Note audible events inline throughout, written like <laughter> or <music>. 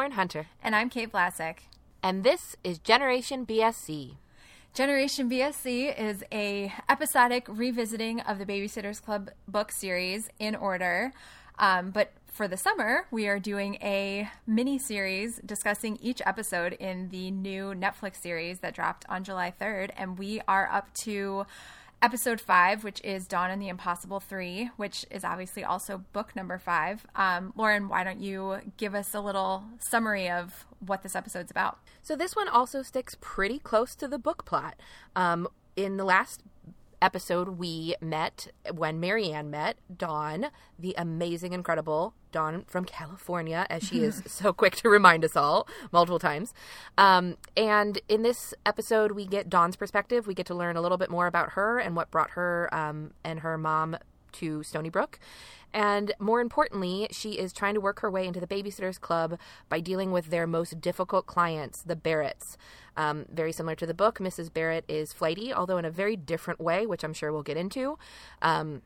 Lauren Hunter, And I'm Kate Vlasic. and this is Generation BSC. Generation BSC is a episodic revisiting of the Babysitters Club book series in order. Um, but for the summer, we are doing a mini series discussing each episode in the new Netflix series that dropped on July 3rd. And we are up to episode five, which is Dawn and the Impossible Three, which is obviously also book number five. Um, Lauren, why don't you give us a little summary of what this episode's about? So this one also sticks pretty close to the book plot. Um, in the last episode, we met when Mary Anne met Dawn, the amazing, incredible Dawn from California, as she is <laughs> so quick to remind us all multiple times. Um, and in this episode, we get Dawn's perspective. We get to learn a little bit more about her and what brought her um, and her mom to Stoneybrook. And more importantly, she is trying to work her way into the Babysitters Club by dealing with their most difficult clients, the Barretts. Um, very similar to the book, Mrs. Barrett is flighty, although in a very different way, which I'm sure we'll get into. Um,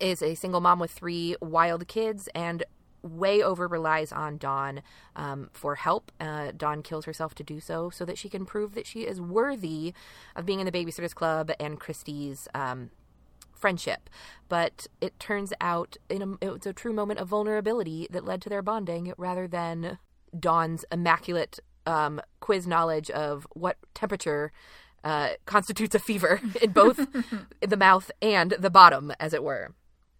is a single mom with three wild kids and way over relies on Dawn um, for help. Uh, Dawn kills herself to do so so that she can prove that she is worthy of being in the Babysitters Club and Kristy's um, friendship. But it turns out in a, it was a true moment of vulnerability that led to their bonding rather than Dawn's immaculate um, quiz knowledge of what temperature uh, constitutes a fever <laughs> in both <laughs> the mouth and the bottom, as it were.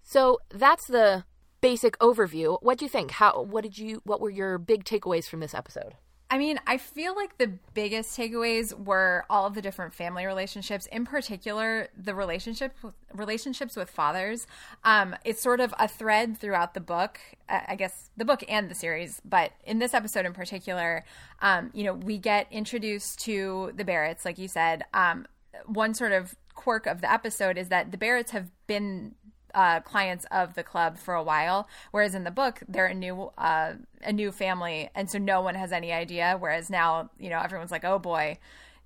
So that's the basic overview. What do you think? How? What did you? What were your big takeaways from this episode? I mean, I feel like the biggest takeaways were all of the different family relationships, in particular the relationship relationships with fathers. Um, it's sort of a thread throughout the book, uh, I guess the book and the series, but in this episode in particular, um, you know, we get introduced to the Barretts, like you said. Um, one sort of quirk of the episode is that the Barretts have been uh, clients of the club for a while, whereas in the book they're a new uh, a new family, and so no one has any idea. Whereas now, you know, everyone's like, "Oh boy,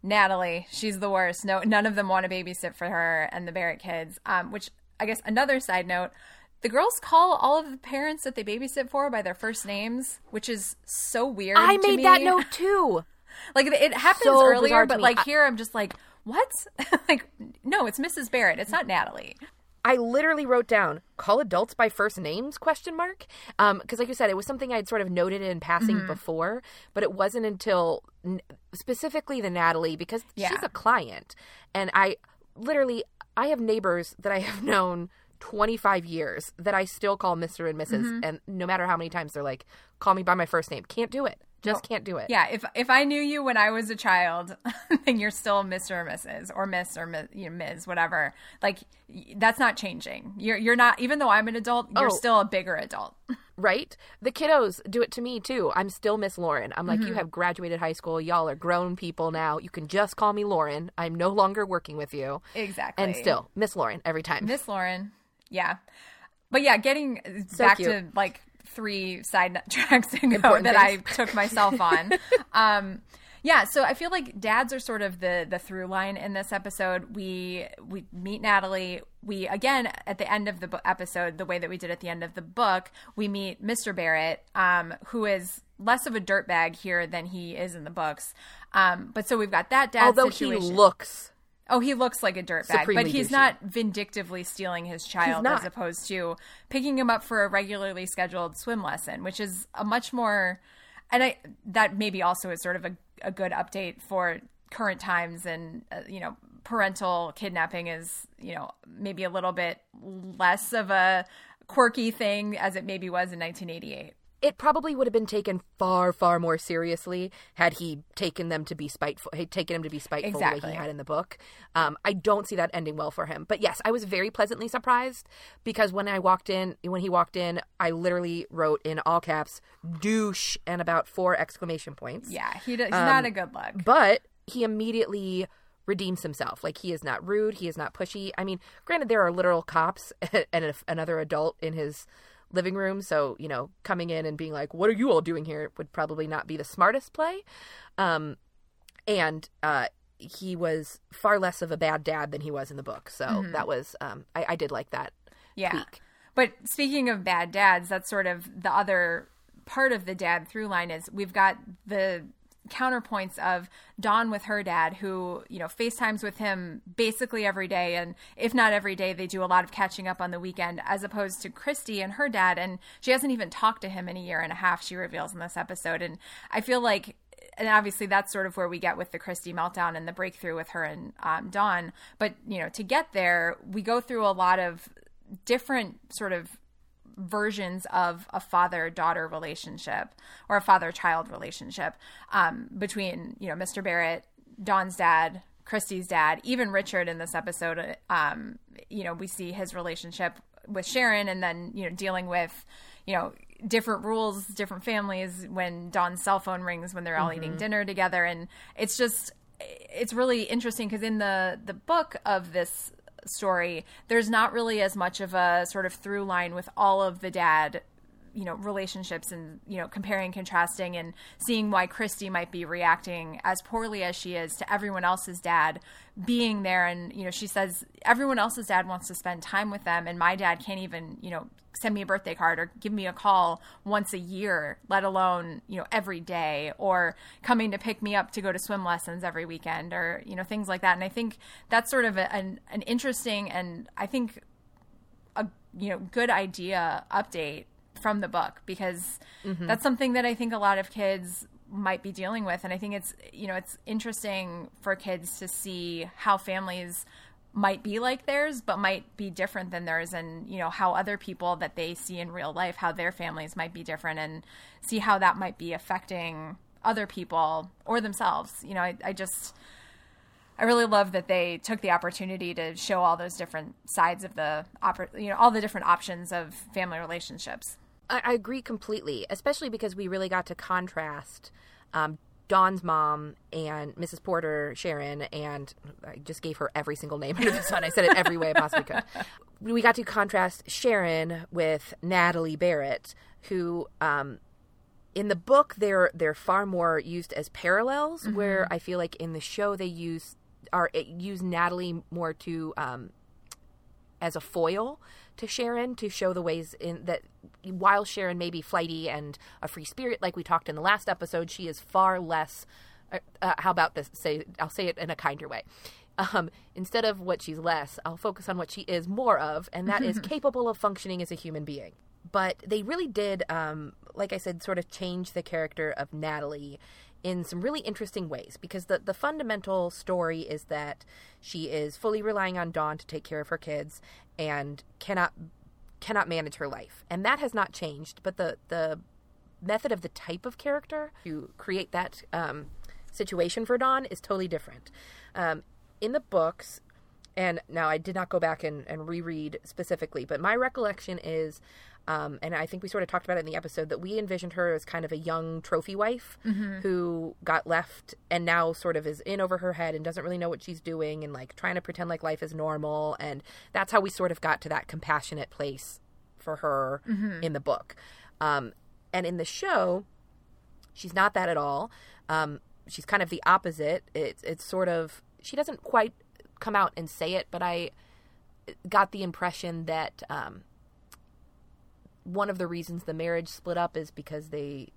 Natalie, she's the worst." No, none of them want to babysit for her and the Barrett kids. Um, which I guess another side note. The girls call all of the parents that they babysit for by their first names, which is so weird. I made me. that note too. <laughs> Like it happens So earlier, but like I- here, I'm just like, what? <laughs> like, no, it's Mrs. Barrett. It's not Natalie. I literally wrote down call adults by first names? question mark. Um because like you said it was something I'd sort of noted in passing before but it wasn't until n- specifically the Natalie because Yeah. she's a client. And I literally I have neighbors that I <laughs> have known 25 years that I still call Mr. and missus and no matter how many times they're like call me by my first name. Can't do it just oh. can't do it Yeah, if if I knew you when I was a child, <laughs> then you're still Mr. or Mrs. or Miss or Ms, you know, Ms. Whatever. Like that's not changing. You're you're not. Even though I'm an adult, you're Oh. still a bigger adult. <laughs> right? The kiddos do it to me too. I'm still Miss Lauren. I'm like, you mm-hmm. have graduated high school. Y'all are grown people now. You can just call me Lauren. I'm no longer working with you. Exactly. And still, Miss Lauren every time. Miss Lauren. Yeah, but yeah, getting So back cute. to like three side <laughs> tracks ago that I took myself on. <laughs> um, yeah, so I feel like dads are sort of the the through line in this episode. We we meet Natalie. We again at the end of the episode, the way that we did at the end of the book, we meet Mr. Barrett, um, who is less of a dirtbag here than he is in the books. Um, but so we've got that dad Although situation. he looks Oh, he looks like a dirtbag, but he's douchey. not vindictively stealing his child as opposed to picking him up for a regularly scheduled swim lesson, which is a much more and I that maybe also is sort of a, a good update for current times and uh, you know parental kidnapping is you know maybe a little bit less of a quirky thing as it maybe was in 1988. It probably would have been taken far, far more seriously had he taken them to be spiteful, had taken him to be spiteful the way he had in the book. Um, I don't see that ending well for him. But yes, I was very pleasantly surprised because when I walked in, when he walked in, I literally wrote in all caps "douche" and about four exclamation points. Yeah, he d- he's Um, not a good look. But he immediately redeems himself. Like he is not rude, he is not pushy. I mean, granted there are literal cops <laughs> and a, another adult in his living room, so, you know, coming in and being like, "What are you all doing here?" would probably not be the smartest play. Um and uh he was far less of a bad dad than he was in the book. So that was um I, I did like that Yeah. tweak. But speaking of bad dads, that's sort of the other part of the dad through line is we've got the counterpoints of Dawn with her dad, who, you know, FaceTimes with him basically every day. And if not every day, they do a lot of catching up on the weekend, as opposed to Kristy and her dad. And she hasn't even talked to him in a year and a half, she reveals in this episode. And I feel like and obviously that's sort of where we get with the Kristy meltdown and the breakthrough with her and um, Dawn. But you know, to get there, we go through a lot of different sort of versions of a father daughter relationship or a father child relationship um, between you know Mr. Barrett, Dawn's dad, Kristy's dad, even Richard in this episode. Um, you know, we see his relationship with Sharon, and then you know dealing with you know different rules, different families when Dawn's cell phone rings when they're all mm-hmm. eating dinner together, and it's just it's really interesting because in the the book of this story, there's not really as much of a sort of through line with all of the dad you know relationships and you know comparing contrasting and seeing why kristy might be reacting as poorly as she is to everyone else's dad being there. And you know she says everyone else's dad wants to spend time with them and my dad can't even you know send me a birthday card or give me a call once a year let alone you know every day or coming to pick me up to go to swim lessons every weekend or you know things like that and i think that's sort of a, an, an interesting and i think a you know good idea update from the book because mm-hmm. that's something that I think a lot of kids might be dealing with and I think it's you know it's interesting for kids to see how families might be like theirs but might be different than theirs and you know how other people that they see in real life how their families might be different and see how that might be affecting other people or themselves. You know I, I just I really love that they took the opportunity to show all those different sides of the you know all the different options of family relationships. I, I agree completely, especially because we really got to contrast um, Dawn's mom and Mrs. Porter, Sharon, and I just gave her every single name under the sun. I said it every way I possibly could. <laughs> We got to contrast Sharon with Natalie Barrett, who um, in the book they're they're far more used as parallels. Mm-hmm. Where I feel like in the show they use are use Natalie more to um, as a foil to Sharon to show the ways in that while Sharon may be flighty and a free spirit, like we talked in the last episode, she is far less. Uh, uh, how about this? Say I'll say it in a kinder way. Um, instead of what she's less, I'll focus on what she is more of, and that is <laughs> capable of functioning as a human being. But they really did, um, like I said, sort of change the character of Natalie in some really interesting ways because the, the fundamental story is that she is fully relying on Dawn to take care of her kids and cannot cannot manage her life. And that has not changed, but the the method of the type of character to create that um, situation for Dawn is totally different. Um, in the books, and now I did not go back and, and reread specifically, but my recollection is um, and I think we sort of talked about it in the episode that we envisioned her as kind of a young trophy wife mm-hmm. who got left and now sort of is in over her head and doesn't really know what she's doing and like trying to pretend like life is normal. And that's how we sort of got to that compassionate place for her mm-hmm. in the book. Um, and in the show, she's not that at all. Um, she's kind of the opposite. It's it's sort of she doesn't quite come out and say it, but I got the impression that um, one of the reasons the marriage split up is because they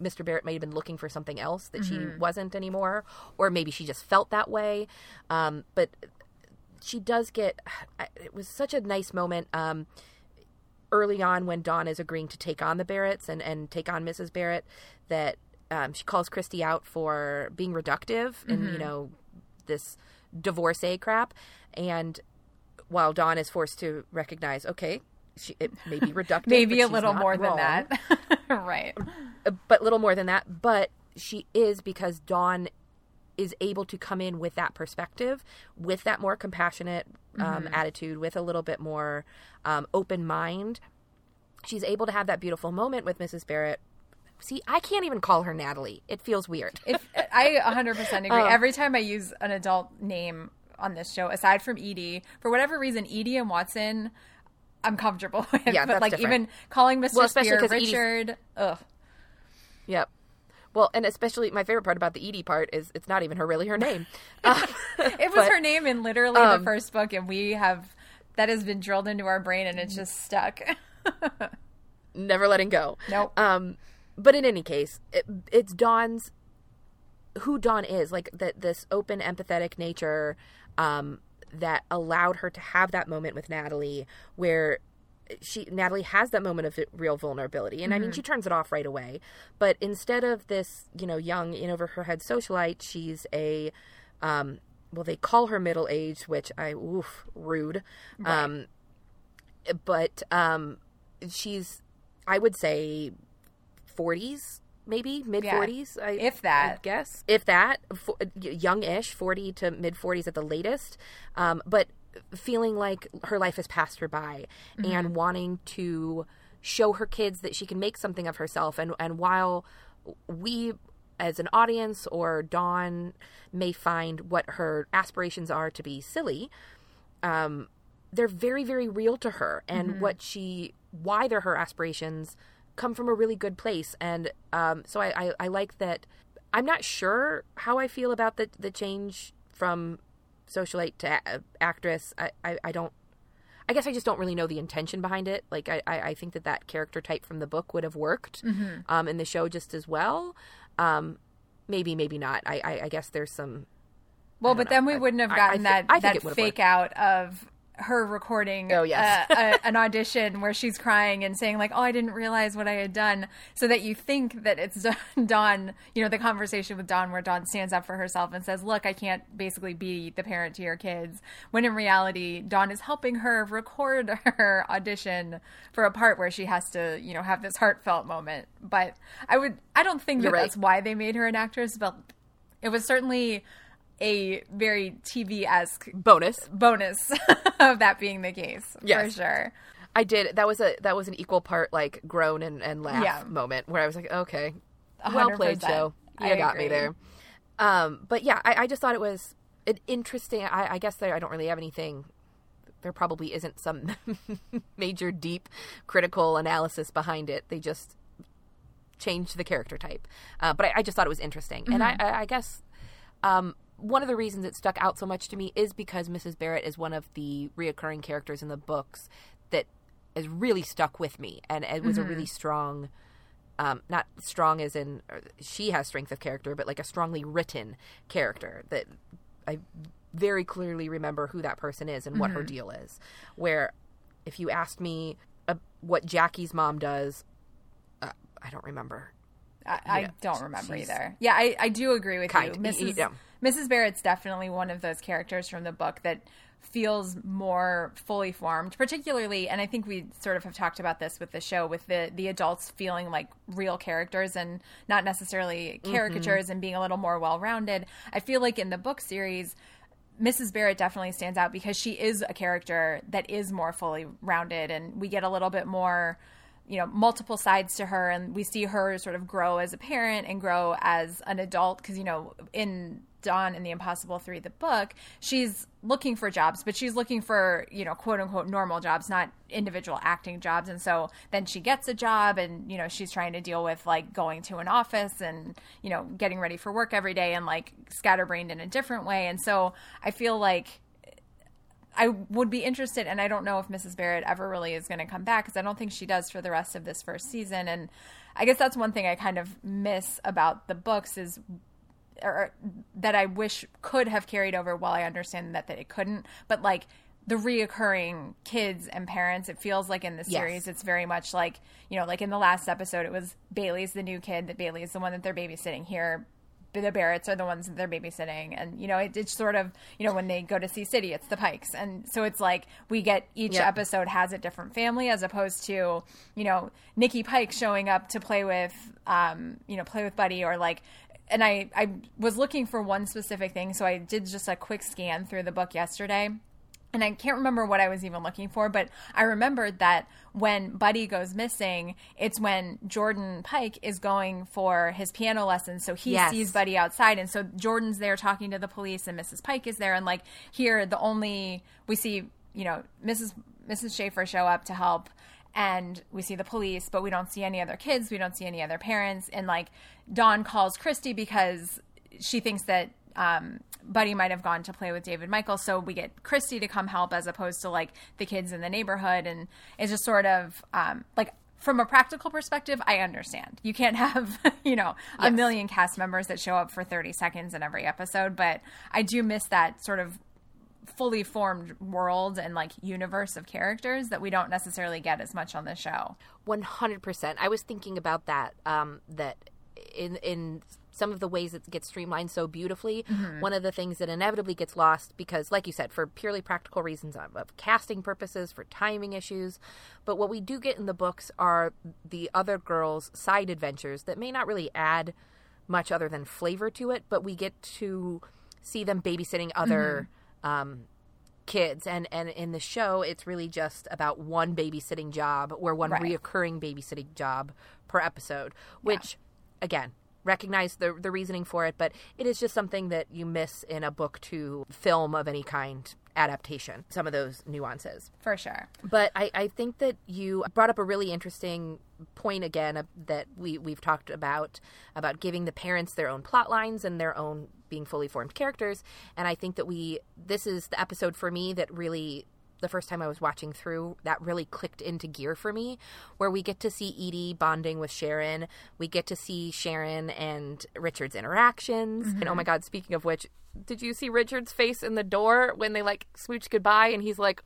Mr. Barrett may have been looking for something else that mm-hmm. she wasn't anymore, or maybe she just felt that way. Um, but she does get. It was such a nice moment um, early on when Dawn is agreeing to take on the Barretts and and take on Mrs. Barrett that um, she calls Kristy out for being reductive mm-hmm. and you know this divorcee crap, and while Dawn is forced to recognize, okay, she, it may be reductive. Maybe a little more wrong. than that. <laughs> right. Uh, but little more than that. But she is because Dawn is able to come in with that perspective, with that more compassionate um, mm-hmm. attitude, with a little bit more um, open mind. She's able to have that beautiful moment with Mrs. Barrett. See, I can't even call her Natalie. It feels weird. if, I <laughs> 100% agree. Um, Every time I use an adult name on this show, aside from Edie, for whatever reason, Edie and Watson I'm comfortable <laughs> with. Yeah, but like different. even calling Mr. Well, Spier Richard. Edie's... Ugh. Yep. Well, and especially my favorite part about the Edie part is it's not even her really her name. <laughs> Uh, <laughs> it was but, her name in literally um, the first book, and we have that has been drilled into our brain, and it's just stuck. never letting go. Nope. Um, but in any case, it, it's Dawn's who Dawn is, like that this open, empathetic nature um, that allowed her to have that moment with Natalie, where she Natalie has that moment of real vulnerability, and mm-hmm. I mean she turns it off right away. But instead of this, you know, young in over her head socialite, she's a um, well, they call her middle aged, which I oof rude. Right. Um, but um, she's I would say 40s maybe mid 40s yeah, if that. I guess. If that young-ish 40 to mid 40s at the latest. Um, but feeling like her life has passed her by mm-hmm. and wanting to show her kids that she can make something of herself. And and while we as an audience or Dawn may find what her aspirations are to be silly um, they're very very real to her. And mm-hmm. what she why they're her aspirations come from a really good place and um, so I, I, I like that i'm not sure how i feel about the the change from socialite to a- actress I, I, I don't I guess I just don't really know the intention behind it. Like I, I, I think that that character type from the book would have worked mm-hmm. um, in the show just as well. Um, maybe, maybe not. I, I, I guess there's some. Well, but know. then we wouldn't have gotten I, I that that fake out of her recording oh, yes. Uh, a, a, <laughs> an audition where she's crying and saying like oh i didn't realize what i had done so that you think that it's <laughs> dawn you know the conversation with dawn where dawn stands up for herself and says look i can't basically be the parent to your kids when in reality dawn is helping her record <laughs> her audition for a part where she has to you know have this heartfelt moment but i would i don't think that right. that's why they made her an actress but it was certainly a very TV esque bonus bonus <laughs> of that being the case yes. for sure. I did. That was a that was an equal part like groan and, and laugh yeah. moment where I was like, okay, well played, Joe. You I got agree. me there. Um, but yeah, I, I, just thought it was an interesting. I, I guess there I don't really have anything. There probably isn't some <laughs> major deep critical analysis behind it. They just changed the character type. Uh, but I, I, just thought it was interesting, mm-hmm. and I, I guess um, one of the reasons it stuck out so much to me is because Mrs. Barrett is one of the reoccurring characters in the books that has really stuck with me, and it was mm-hmm. a really strong. Um, not strong as in she has strength of character, but like a strongly written character that I very clearly remember who that person is and mm-hmm. what her mm-hmm. deal is. Where if you asked me uh, what Jackie's mom does, uh, I don't remember. I, I don't remember either. Yeah, I, I do agree with kind, you. Mrs. Yeah. Mrs. Barrett's definitely one of those characters from the book that feels more fully formed, particularly, and I think we sort of have talked about this with the show, with the the adults feeling like real characters and not necessarily mm-hmm. caricatures mm-hmm. and being a little more well rounded. I feel like in the book series. Mrs. Barrett definitely stands out because she is a character that is more fully rounded, and we get a little bit more you know multiple sides to her and we see her sort of grow as a parent and grow as an adult because you know in Dawn in the Impossible 3 the book she's looking for jobs but she's looking for you know quote unquote normal jobs not individual acting jobs and so then she gets a job and you know she's trying to deal with like going to an office and you know getting ready for work every day and like scatterbrained in a different way and so I feel like I would be interested, and I don't know if Mrs. Barrett ever really is going to come back because I don't think she does for the rest of this first season. And I guess that's one thing I kind of miss about the books is, or that I wish could have carried over. While I understand that that it couldn't, but like the reoccurring kids and parents, it feels like in the series, yes. it's very much like you know, like in the last episode, it was Bailey's the new kid. That Bailey is the one that they're babysitting here the Barretts are the ones that they're babysitting, and you know it, it's sort of you know when they go to Sea City, it's the Pikes, and so it's like we get each yep. episode has a different family as opposed to you know Nicky Pike showing up to play with um you know play with Buddy or like and I I was looking for one specific thing, so I did just a quick scan through the book yesterday and I can't remember what I was even looking for, but I remembered that when Buddy goes missing, it's when Jordan Pike is going for his piano lessons. So he yes. sees Buddy outside, and so Jordan's there talking to the police, and Mrs. Pike is there, and like here, the only we see, you know, Mrs. Mrs. Schafer show up to help, and we see the police, but we don't see any other kids, we don't see any other parents, and like Dawn calls Kristy because she thinks that um, Buddy might have gone to play with David Michael. So we get Kristy to come help as opposed to like the kids in the neighborhood. And it's just sort of um, like from a practical perspective, I understand. You can't have, <laughs> you know, a million cast members that show up for 30 seconds in every episode, but I do miss that sort of fully formed world and like universe of characters that we don't necessarily get as much on the show. One hundred percent. I was thinking about that. Um, that in in some of the ways it gets streamlined so beautifully, one of the things that inevitably gets lost because, like you said, for purely practical reasons of, of casting purposes, for timing issues. But what we do get in the books are the other girls' side adventures that may not really add much other than flavor to it, but we get to see them babysitting other. Um, kids and and in the show it's really just about one babysitting job or one Right. reoccurring babysitting job per episode which again recognize the the reasoning for it but it is just something that you miss in a book to film of any kind adaptation some of those nuances For sure. but I, I think that you brought up a really interesting point again uh, that we, we've talked about about giving the parents their own plot lines and their own being fully formed characters and i think that we this is the episode for me that really the first time i was watching through that really clicked into gear for me where we get to see edie bonding with sharon we get to see sharon and richard's interactions and oh my god speaking of which did you see richard's face in the door when they like smooch goodbye and he's like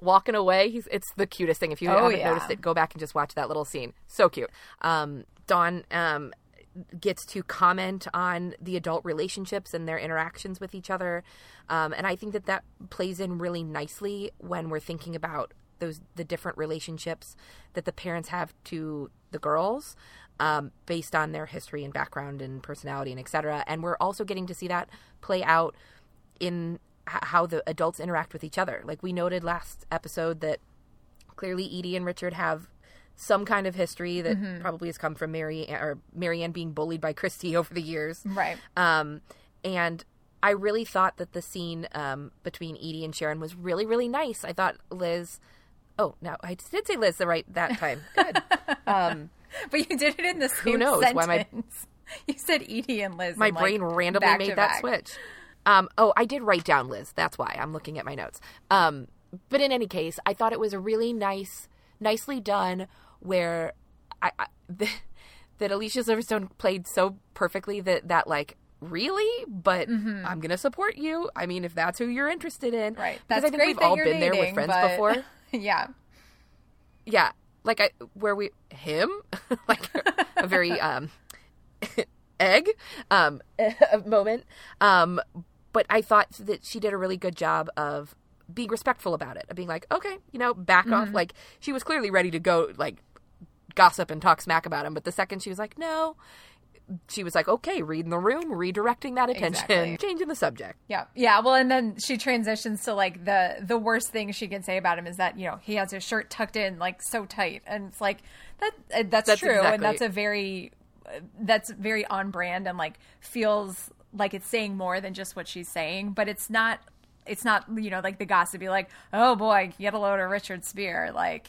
walking away. He's it's the cutest thing. If you Oh, haven't yeah. noticed it, go back and just watch that little scene. So cute. Um, Dawn um, gets to comment on the adult relationships and their interactions with each other, um, and I think that that plays in really nicely when we're thinking about those the different relationships that the parents have to the girls. Um, based on their history and background and personality and etc. And we're also getting to see that play out in h- how the adults interact with each other. Like we noted last episode that clearly Edie and Richard have some kind of history that probably has come from Mary or Mary Anne being bullied by Kristy <laughs> over the years. Right. Um, and I really thought that the scene um, between Edie and Sharon was really, really nice. I thought Liz. Oh no, I did say Liz the right that <laughs> time. Good. um, <laughs> But you did it in the same who knows sentence. why my- You said Edie and Liz. my and, like, brain randomly made that back. switch. Um, oh, I did write down Liz. That's why I'm looking at my notes. Um, but in any case, I thought it was a really nice, nicely done. Where I, I <laughs> that Alicia Silverstone played so perfectly that that like really, but I'm gonna support you. I mean, if that's who you're interested in, Right. Because That's I think great we've all been there with friends but- before. <laughs> yeah. yeah like i where we him <laughs> like a very um egg um moment um but i thought that she did a really good job of being respectful about it of being like okay you know back off like she was clearly ready to go like gossip and talk smack about him but the second she was like no she was like okay reading the room redirecting that attention Exactly. <laughs> changing the subject Yeah, yeah. Well, and then she transitions to like the the worst thing she can say about him is that you know he has his shirt tucked in like so tight, and it's like that. Uh, that's, That's true, exactly- and that's a very uh, that's very on brand and like feels like it's saying more than just what she's saying, but it's not. It's not you know like the gossipy like oh boy get a load of Richard Spier like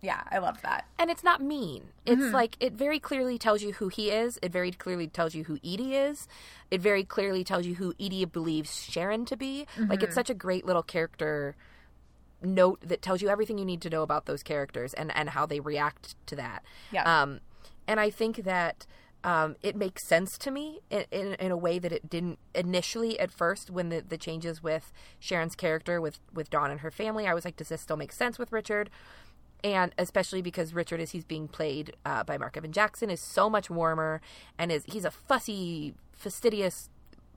yeah I love that and it's not mean. It's like it very clearly tells you who he is. It very clearly tells you who Edie is. It very clearly tells you who Edie believes Sharon to be. Like it's such a great little character note that tells you everything you need to know about those characters and and how they react to that. Yeah. Um, and I think that um, it makes sense to me in, in, in a way that it didn't initially at first when the, the changes with Sharon's character with with Dawn and her family. I was like, does this still make sense with Richard? And especially because Richard, as he's being played uh, by Mark Evan Jackson, is so much warmer and is he's a fussy, fastidious,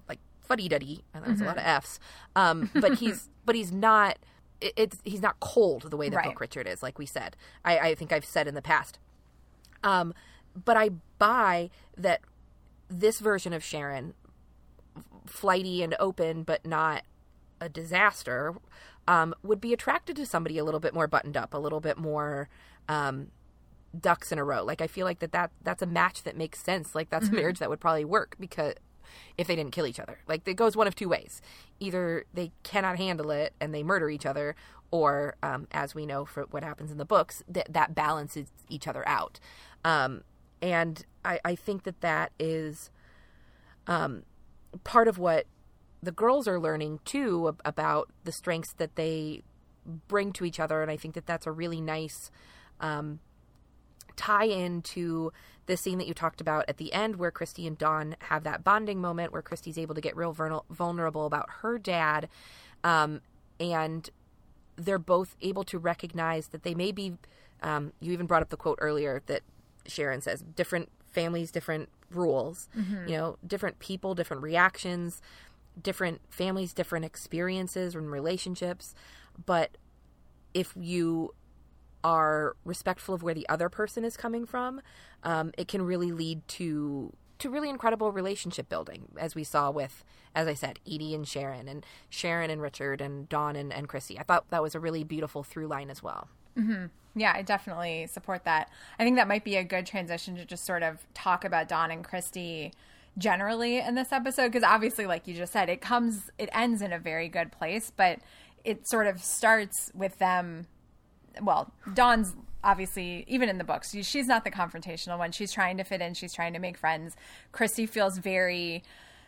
like fuddy duddy. And there's a lot of Fs, um, but <laughs> he's but he's not. it- It's he's not cold the way that Right. Book Richard is, like we said. I, I think I've said in the past. Um, but I buy that this version of Sharon, flighty and open, but not a disaster, um, would be attracted to somebody a little bit more buttoned up, a little bit more um, ducks in a row. Like I feel like that, that that's a match that makes sense. Like that's a marriage that would probably work because if they didn't kill each other, like it goes one of two ways: either they cannot handle it and they murder each other, or um, as we know for what happens in the books, that that balances each other out. Um, and I, I think that that is um, part of what the girls are learning too about the strengths that they bring to each other and i think that that's a really nice um, tie into the scene that you talked about at the end where Kristy and Dawn have that bonding moment where Kristy's able to get real vulnerable about her dad. Um, and they're both able to recognize that they may be. Um, you even brought up the quote earlier that Sharon says different families, different rules, mm-hmm. you know, different people, different reactions, different families, different experiences and relationships. But if you are respectful of where the other person is coming from, um, it can really lead to to really incredible relationship building, as we saw with, as I said, Edie and Sharon, and Sharon and Richard, and Dawn and, and Chrissy. I thought that was a really beautiful through line as well. Mm-hmm. Yeah, I definitely support that. I think that might be a good transition to just sort of talk about Dawn and Kristy generally in this episode because obviously like you just said it comes it ends in a very good place but it sort of starts with them well, Dawn's obviously even in the books she's not the confrontational one. She's trying to fit in. She's trying to make friends. Kristy feels very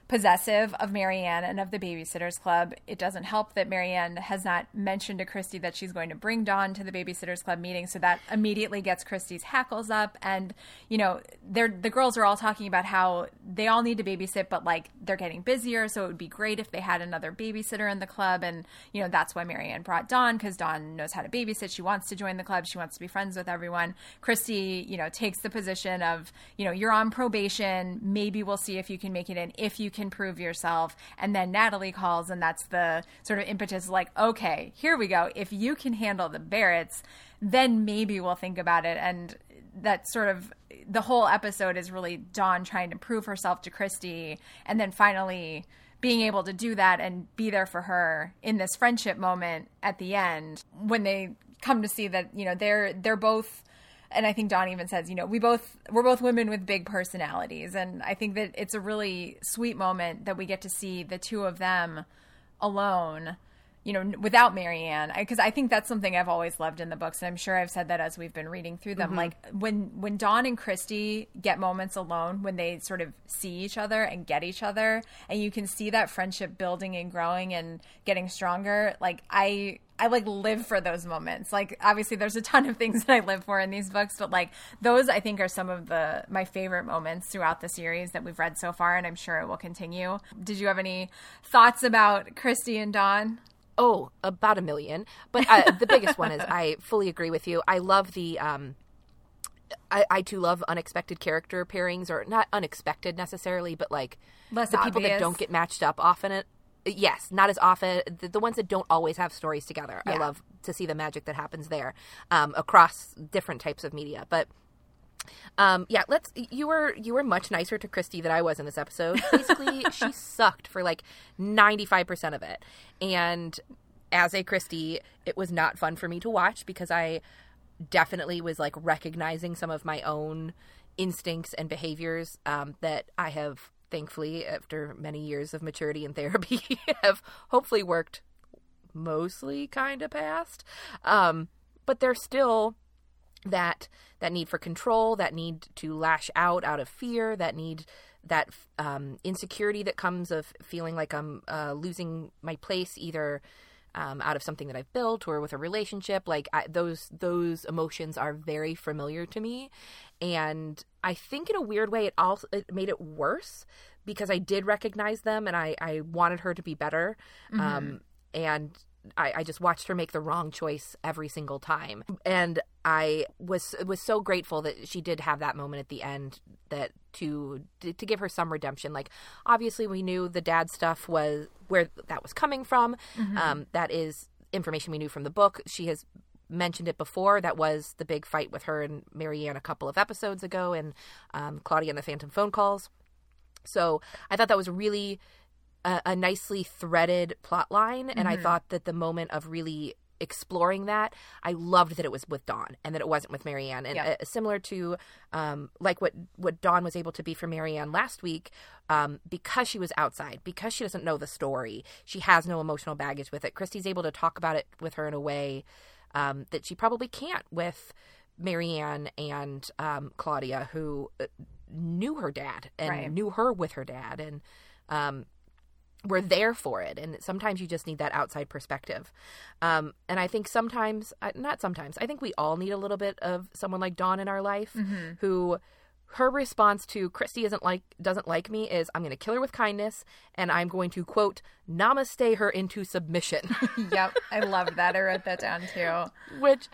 possessive of Mary Anne and of the Babysitters Club. It doesn't help that Mary Anne has not mentioned to Kristy that she's going to bring Dawn to the Babysitters Club meeting, so that immediately gets Kristy's hackles up. And you know, they're the girls are all talking about how they all need to babysit, but like they're getting busier, so it would be great if they had another babysitter in the club. And you know, that's why Mary Anne brought Dawn because Dawn knows how to babysit. She wants to join the club. She wants to be friends with everyone. Kristy, you know, takes the position of you know, you're on probation. Maybe we'll see if you can make it in. If you can prove yourself. And then Natalie calls, and that's the sort of impetus like, okay, here we go. If you can handle the Barretts, then maybe we'll think about it. And that sort of the whole episode is really Dawn trying to prove herself to Kristy, and then finally being able to do that and be there for her in this friendship moment at the end when they come to see that you know they're they're both and I think Dawn even says, you know, we both we're both women with big personalities, and I think that it's a really sweet moment that we get to see the two of them alone you know, without Mary Anne, because I, I, think that's something I've always loved in the books, and I'm sure I've said that as we've been reading through them. Mm-hmm. Like when when Dawn and Kristy get moments alone, when they sort of see each other and get each other, and you can see that friendship building and growing and getting stronger. Like I I like live for those moments. Like obviously there's a ton of things that I live for in these books, but like those I think are some of the my favorite moments throughout the series that we've read so far and I'm sure it will continue. Did you have any thoughts about Kristy and Dawn? Oh, about a million. But uh, the biggest one is I fully agree with you. I love the. Um, I, I too love unexpected character pairings, or not unexpected necessarily, but like Less the obvious. people that don't get matched up often. Yes, not as often. The, the ones that don't always have stories together. Yeah. I love to see the magic that happens there um, across different types of media. But um, yeah, let's. You were you were much nicer to Kristy than I was in this episode. <laughs> Basically, she sucked for like ninety five percent of it, and as a Kristy, it was not fun for me to watch because I definitely was like recognizing some of my own instincts and behaviors um, that I have thankfully after many years of maturity and <laughs> therapy have hopefully worked mostly kind of past. Um, but they're still that that need for control, that need to lash out out of fear, that need that um, insecurity that comes of feeling like I'm uh, losing my place either um, out of something that I've built or with a relationship. Like I, those those emotions are very familiar to me, and I think in a weird way it also it made it worse because I did recognize them and I I wanted her to be better. Mm-hmm. Um, and I, I, just watched her make the wrong choice every single time, and I was was so grateful that she did have that moment at the end that to to give her some redemption. Like obviously we knew the dad stuff was where that was coming from. Mm-hmm. Um, that is information we knew from the book. She has mentioned it before. That was the big fight with her and Mary Anne a couple of episodes ago, and um, Claudia and the Phantom phone calls. So I thought that was really a, a nicely threaded plot line, and mm-hmm. I thought that the moment of really exploring that i loved that it was with dawn and that it wasn't with mary anne and uh, similar to um, like what what dawn was able to be for mary anne last week um, because she was outside because she doesn't know the story she has no emotional baggage with it kristy's able to talk about it with her in a way um, that she probably can't with mary anne and um, claudia who uh, knew her dad and right. knew her with her dad and um, we're there for it and sometimes you just need that outside perspective um, and i think sometimes uh, not sometimes i think we all need a little bit of someone like dawn in our life Mm-hmm. who her response to kristy isn't like doesn't like me is i'm going to kill her with kindness and i'm going to quote namaste her into submission <laughs> yep, I love that. I wrote that <laughs> down too. which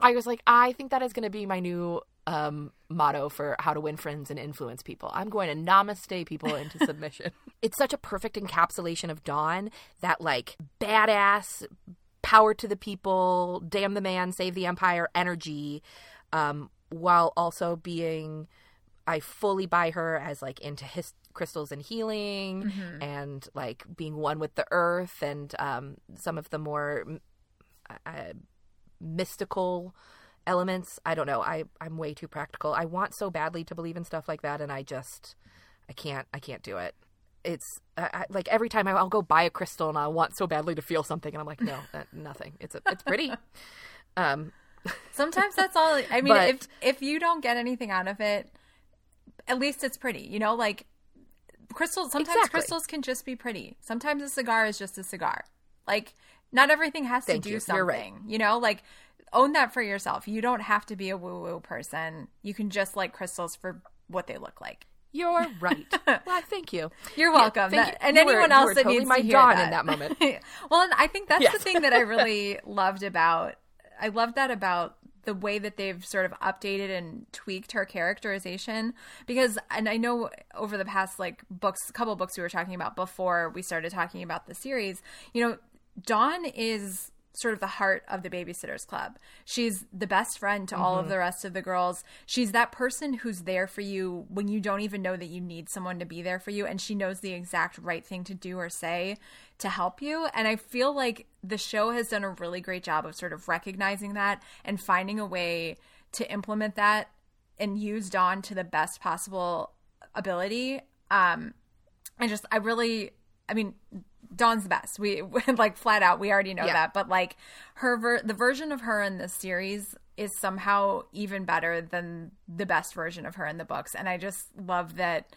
i was like i think that is going to be my new um, motto for how to win friends and influence people. I'm going to namaste people into <laughs> submission. it's such a perfect encapsulation of Dawn, that like badass, power to the people, damn the man, save the empire energy, um, while also being, I fully buy her as like into his crystals and healing and like being one with the earth and um, some of the more uh, mystical elements. I don't know. I I'm way too practical. I want so badly to believe in stuff like that, and I just I can't I can't do it. It's I, I, like every time I, I'll go buy a crystal and I want so badly to feel something, and I'm like, no, <laughs> uh, nothing. It's a, it's pretty. Um, <laughs> Sometimes that's all. I mean, But- if if you don't get anything out of it, at least it's pretty. You know, like crystals. Sometimes Exactly. crystals can just be pretty. Sometimes a cigar is just a cigar. Like not everything has Thank to do you. something. Right. You know, like own that for yourself. You don't have to be a woo woo person. You can just like crystals for what they look like. you're right. <laughs> well, thank you. You're Yeah, welcome. thank That- you. and You anyone you else that totally needs my to hear that. in that moment. <laughs> well, and I think that's Yes. the thing that I <laughs> really loved about. I love that about the way that they've sort of updated and tweaked her characterization because and I know over the past like books couple books we were talking about before we started talking about the series you know Dawn is sort of the heart of the babysitters club. She's the best friend to all of the rest of the girls. She's that person who's there for you when you don't even know that you need someone to be there for you and she knows the exact right thing to do or say to help you. And i feel like the show has done a really great job of sort of recognizing that and finding a way to implement that and use dawn to the best possible ability. Um I just I really I mean Dawn's the best. We <laughs> like flat out we already know Yeah. that, but like her ver- the version of her in this series is somehow even better than the best version of her in the books and I just love that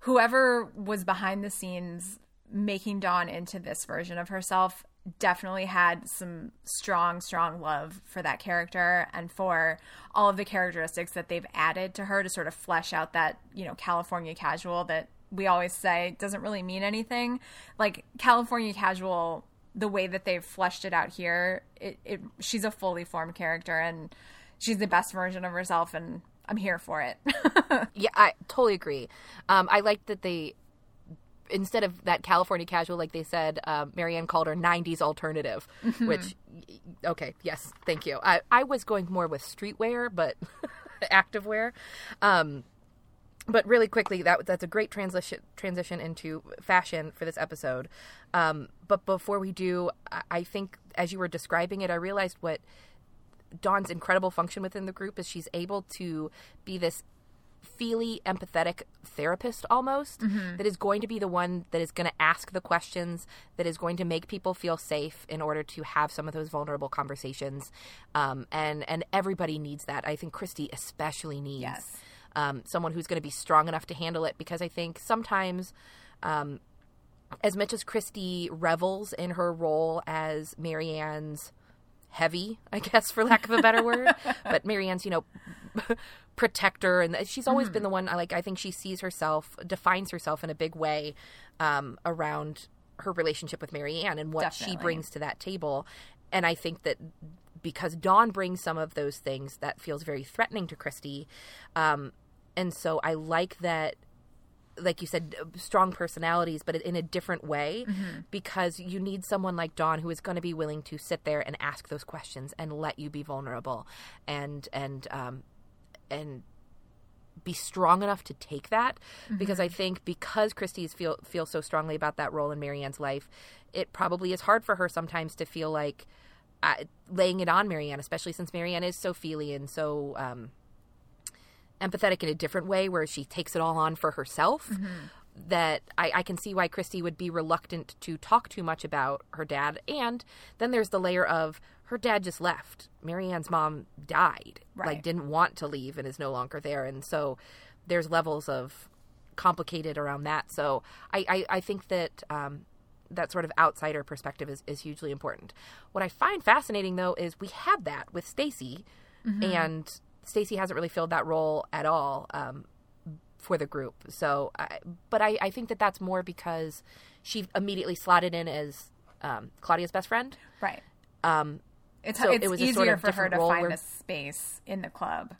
whoever was behind the scenes making Dawn into this version of herself definitely had some strong strong love for that character and for all of the characteristics that they've added to her to sort of flesh out that you know California casual that we always say doesn't really mean anything like California casual the way that they've fleshed it out here it, it she's a fully formed character and she's the best version of herself and I'm here for it <laughs> Yeah, I totally agree. Um, I like that they instead of that California casual, like they said, uh, Mary Anne called her '90s alternative. Which, okay, yes, thank you. I I was going more with streetwear, but <laughs> activewear. Um, but really quickly, that that's a great transition transition into fashion for this episode. Um, but before we do, I, think as you were describing it, I realized what Dawn's incredible function within the group is she's able to be this feely, empathetic therapist almost that is going to be the one that is going to ask the questions, that is going to make people feel safe in order to have some of those vulnerable conversations. Um, and and everybody needs that. I think Kristy especially needs Yes. Um, someone who's going to be strong enough to handle it because I think sometimes. Um, as much as Kristy revels in her role as Mary Anne's heavy, I guess, for lack of a better word, <laughs> but Mary Anne's, you know, <laughs> protector, and she's always been the one. I like. I think she sees herself, defines herself in a big way um, around her relationship with Mary Anne and what she brings to that table. And I think that because Dawn brings some of those things that feels very threatening to Kristy, um, and so I like that like you said, strong personalities, but in a different way, because you need someone like Dawn who is going to be willing to sit there and ask those questions and let you be vulnerable, and and um, and be strong enough to take that. Because I think because Kristy's feel feel so strongly about that role in Mary Anne's life, it probably is hard for her sometimes to feel like uh, laying it on Mary Anne, especially since Mary Anne is so feely and so. Um, empathetic in a different way where she takes it all on for herself that I, I can see why kristy would be reluctant to talk too much about her dad. And then there's the layer of her dad just left. Mary Anne's mom died like didn't want to leave and is no longer there. And so there's levels of complicated around that. So I, I, I think that um, that sort of outsider perspective is, is hugely important. What I find fascinating though is we had that with Stacey, and Stacey hasn't really filled that role at all um, for the group. So, I, but I, I think that that's more because she immediately slotted in as um, Claudia's best friend. Right. Um, It's, So it's it was easier sort of for her to find where- a space in the club.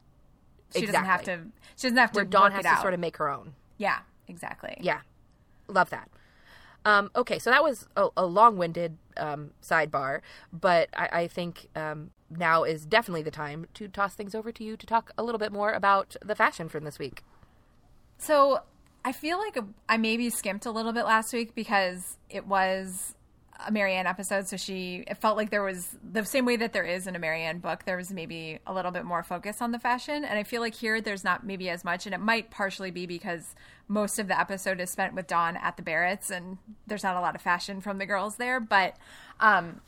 She doesn't have to. She doesn't have to where Dawn has to out. sort of make her own. Yeah, exactly. Yeah, love that. Um, okay, so that was a, a long-winded um, sidebar, but I, I think um, now is definitely the time to toss things over to you to talk a little bit more about the fashion from this week. So I feel like I maybe skimped a little bit last week because it was a Mary Anne episode. So she, it felt like there was the same way that there is in a Mary Anne book, there was maybe a little bit more focus on the fashion. And I feel like here there's not maybe as much. And it might partially be because most of the episode is spent with Dawn at the Barretts and there's not a lot of fashion from the girls there. But, um,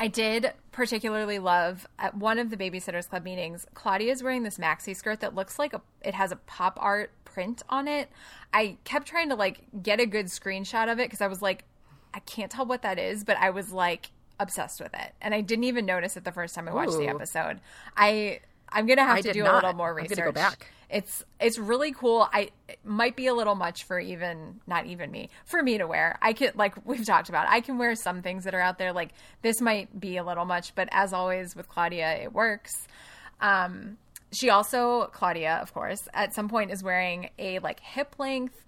I did particularly love at one of the Babysitters Club meetings. Claudia is wearing this maxi skirt that looks like a, it has a pop art print on it. I kept trying to like get a good screenshot of it because I was like, I can't tell what that is, but I was like obsessed with it, and I didn't even notice it the first time I watched the episode. I I'm gonna have I to do a little more research. go back. It's it's really cool. I it might be a little much for even not even me for me to wear. I can like we've talked about. I can wear some things that are out there. Like this might be a little much, but as always with Claudia, it works. Um, she also Claudia, of course, at some point is wearing a like hip length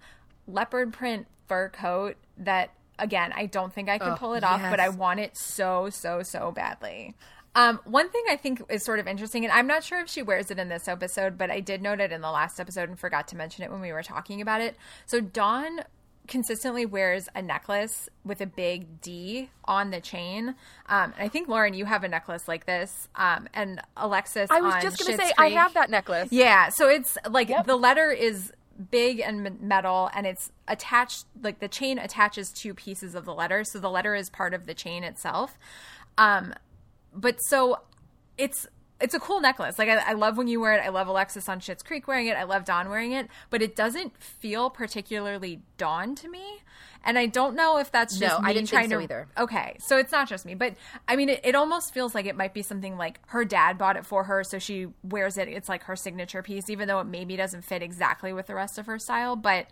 leopard print fur coat that again I don't think I can Oh, pull it off, but I want it so so so badly. Um, one thing I think is sort of interesting, and I'm not sure if she wears it in this episode, but I did note it in the last episode and forgot to mention it when we were talking about it. So Dawn consistently wears a necklace with a big D on the chain. Um, and I think Lauren, you have a necklace like this, um, and Alexis. I was just going to say I have that necklace. yeah, so it's like the letter is big and metal and it's attached like the chain attaches two pieces of the letter, so the letter is part of the chain itself. Um but so it's it's a cool necklace. Like I, I love when you wear it. I love Alexis on Schitt's Creek wearing it. I love Dawn wearing it, but it doesn't feel particularly Dawn to me. And I don't know if that's No, just me I didn't think so to either. Okay, so it's not just me, but I mean, it, it almost feels like it might be something like her dad bought it for her, so she wears it. It's like her signature piece, even though it maybe doesn't fit exactly with the rest of her style. But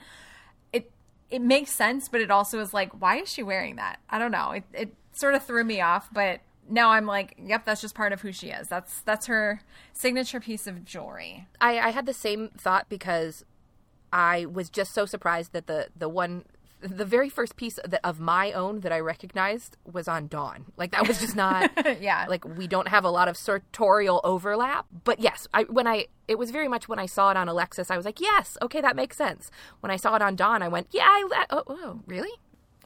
it it makes sense, but it also is like, why is she wearing that? I don't know. It it sort of threw me off, but now I'm like, yep, that's just part of who she is. That's that's her signature piece of jewelry. I, I had the same thought because I was just so surprised that the the one the very first piece that of my own that I recognized was on Dawn. Like that was just not <laughs> Yeah. Like we don't have a lot of sartorial overlap. But yes, I when I it was very much when I saw it on Alexis, I was like, yes, okay, that makes sense. When I saw it on Dawn, I went, yeah, I oh, oh really?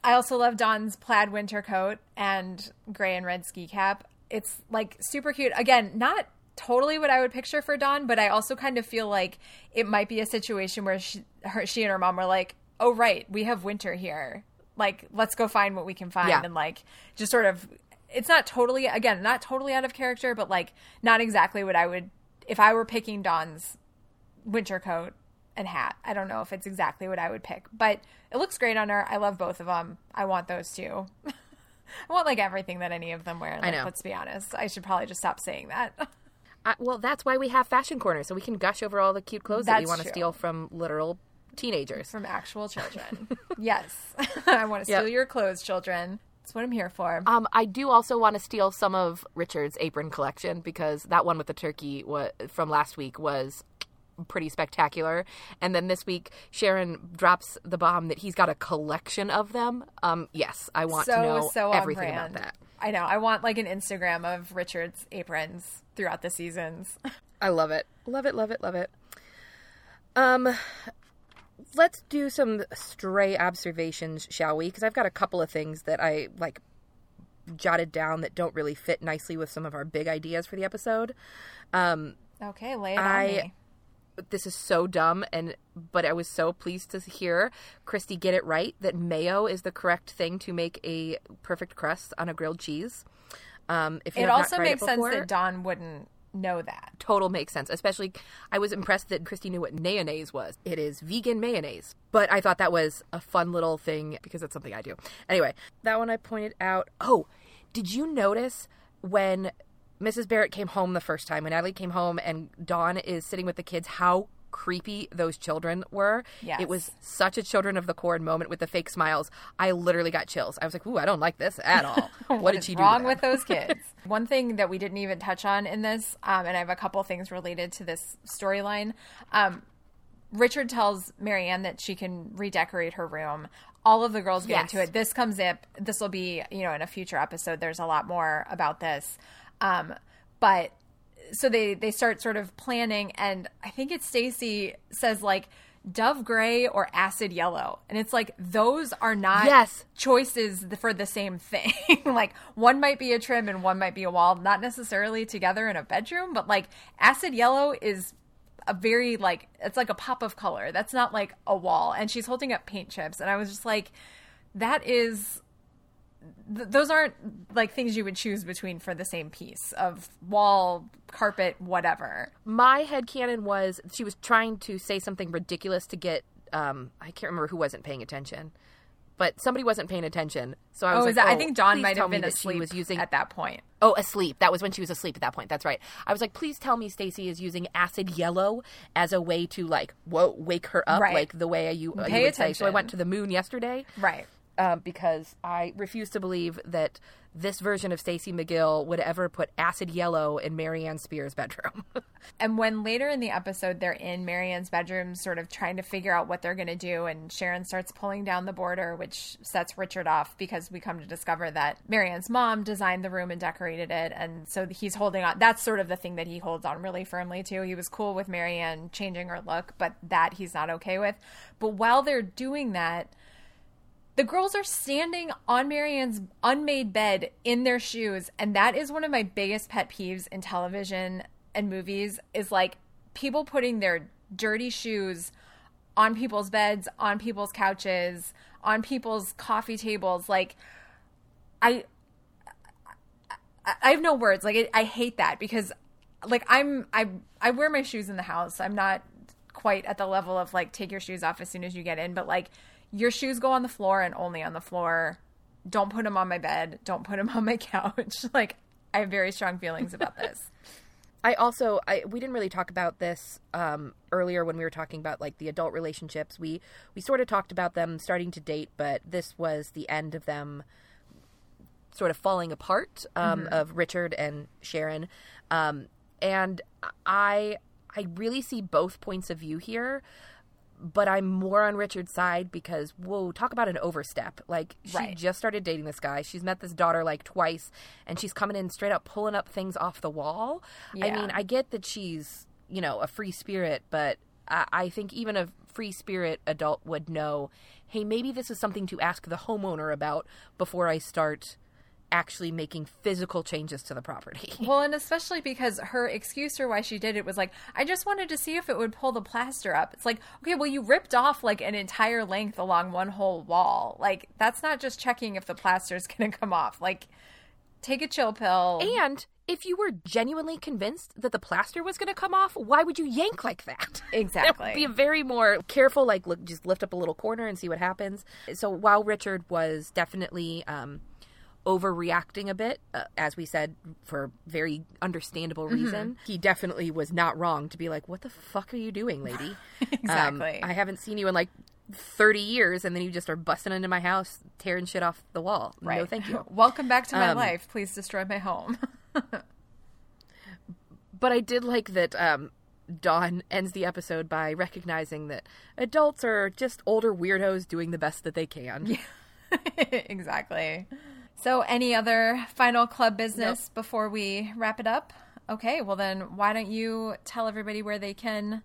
I also love Dawn's plaid winter coat and gray and red ski cap. It's like super cute. Again, not totally what I would picture for Dawn, but I also kind of feel like it might be a situation where she, her, she and her mom were like, "Oh right, we have winter here. Like, let's go find what we can find." Yeah. And like, just sort of, it's not totally again, not totally out of character, but like, not exactly what I would if I were picking Dawn's winter coat and hat. I don't know if it's exactly what I would pick, but it looks great on her. I love both of them. I want those two. <laughs> I want like everything that any of them wear. Like, know. Let's be honest. I should probably just stop saying that. <laughs> I, well, that's why we have Fashion Corner, so we can gush over all the cute clothes that we want to steal from literal teenagers. From actual children. <laughs> yes. <laughs> I want to steal Yep. your clothes, children. That's what I'm here for. Um, I do also want to steal some of Richard's apron collection because that one with the turkey wa- from last week was pretty spectacular. And then this week, Sharon drops the bomb that he's got a collection of them. Um, yes, I want so to know so everything brand. about that. I know. I want like an Instagram of Richard's aprons throughout the seasons. <laughs> I love it. Love it, love it, love it. Um let's do some stray observations, shall we? Because I've got a couple of things that I like jotted down that don't really fit nicely with some of our big ideas for the episode. Um Okay, lay it on me. this is so dumb and but I was so pleased to hear Kristy get it right that mayo is the correct thing to make a perfect crust on a grilled cheese. Um if It also makes sense before- that Dawn wouldn't know that. total makes sense. Especially, I was impressed that Kristy knew what mayonnaise was. It is vegan mayonnaise. But I thought that was a fun little thing because it's something I do. Anyway, that one I pointed out. Oh, did you notice when Mrs. Barrett came home the first time, when Natalie came home and Dawn is sitting with the kids, how creepy those children were? Yes. It was such a children of the corn moment with the fake smiles. I literally got chills. I was like, ooh, I don't like this at all. <laughs> What, did is she do? wrong with those <laughs> kids? One thing that we didn't even touch on in this, um, and I have a couple things related to this storyline. Um, Richard tells Mary Anne that she can redecorate her room. All of the girls get Yes. into it. This comes up. This will be, you know, in a future episode. There's a lot more about this, um, but so they they start sort of planning, and I think it's Stacey says like dove gray or acid yellow, and it's like those are not Yes. choices for the same thing. <laughs> like one might be a trim and one might be a wall, not necessarily together in a bedroom, but like acid yellow is a very like it's like a pop of color. That's not like a wall. And she's holding up paint chips and I was just like that is th- those aren't like things you would choose between for the same piece of wall, carpet, whatever. my head headcanon was she was trying to say something ridiculous to get um I can't remember who wasn't paying attention. But somebody wasn't paying attention. So I was Oh, like, is that I "Oh, think Dawn please might have been asleep she was using at that point. Oh, asleep. That was when she was asleep at that point. That's right. I was like, please tell me Stacey is using acid yellow as a way to like whoa wake her up Right. like the way you, uh, you Pay would say. So I went to the moon yesterday Right. Um, because I refuse to believe that this version of Stacey McGill would ever put acid yellow in Marianne Spier's bedroom. <laughs> And when later in the episode they're in Mary Anne's bedroom, sort of trying to figure out what they're going to do, and Sharon starts pulling down the border, which sets Richard off because we come to discover that Mary Anne's mom designed the room and decorated it. And so he's holding on. That's sort of the thing that he holds on really firmly to. He was cool with Mary Anne changing her look, but that he's not okay with. But while they're doing that, the girls are standing on Mary Anne's unmade bed in their shoes, and that is one of my biggest pet peeves in television and movies is like people putting their dirty shoes on people's beds, on people's couches, on people's coffee tables. Like I I- have no words. Like I I hate that because like I'm I I wear my shoes in the house. I'm not quite at the level of like take your shoes off as soon as you get in, but like your shoes go on the floor and only on the floor. Don't put them on my bed. Don't put them on my <laughs> couch. <laughs> like I have very strong feelings about this. <laughs> I also I we didn't really talk about this um, earlier when we were talking about like the adult relationships. We we sort of talked about them starting to date, but this was the end of them sort of falling apart um, of Richard and Sharon. Um, and I I really see both points of view here, but I'm more on Richard's side because whoa, talk about an overstep. Like she Right. just started dating this guy. She's met this daughter like twice, and she's coming in straight up pulling up things off the wall. I mean, I get that she's you know a free spirit, but I, I think even a free spirit adult would know, hey, maybe this is something to ask the homeowner about before I start actually making physical changes to the property. <laughs> Well, and especially because her excuse for why she did it was like, I just wanted to see if it would pull the plaster up. It's like, okay, well, you ripped off like an entire length along one whole wall. Like, that's not just checking if the plaster is <laughs> going to come off. Like, take a chill pill. And if you were genuinely convinced that the plaster was going to come off, why would you yank like that? <laughs> Exactly. Be very more careful, like look, just lift up a little corner and see what happens. So while Richard was definitely um, overreacting a bit, uh, as we said, for very understandable reason, he definitely was not wrong to be like, "What the fuck are you doing, lady?" <laughs> Exactly. Um, I haven't seen you in like. 30 years and then you just are busting into my house tearing shit off the wall. right No, thank you. <laughs> Welcome back to my Um, life. Please destroy my home. <laughs> But I did like that um, Dawn ends the episode by recognizing that adults are just older weirdos doing the best that they can. Yeah. exactly. So, any other final club business before we wrap it up? Okay, well, then why don't you tell everybody where they can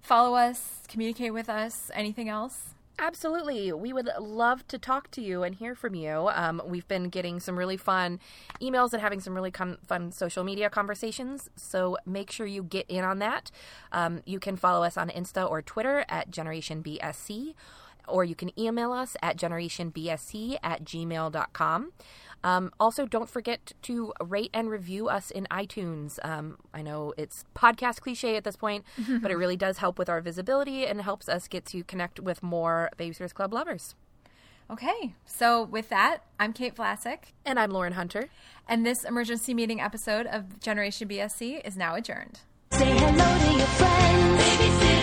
follow us, communicate with us, anything else? Absolutely. We would love to talk to you and hear from you. Um, we've been getting some really fun emails and having some really con- fun social media conversations. So make sure you get in on that. Um, you can follow us on Insta or Twitter at Generation BSC. Or you can email us at generationbsc at gmail.com. Um, also, don't forget to rate and review us in iTunes. Um, I know it's podcast cliche at this point, <laughs> but it really does help with our visibility and helps us get to connect with more Babysitters Club lovers. Okay, so with that, I'm Kate Vlasic, And I'm Lauren Hunter. and this emergency meeting episode of Generation BSC is now adjourned. Say hello to your friends.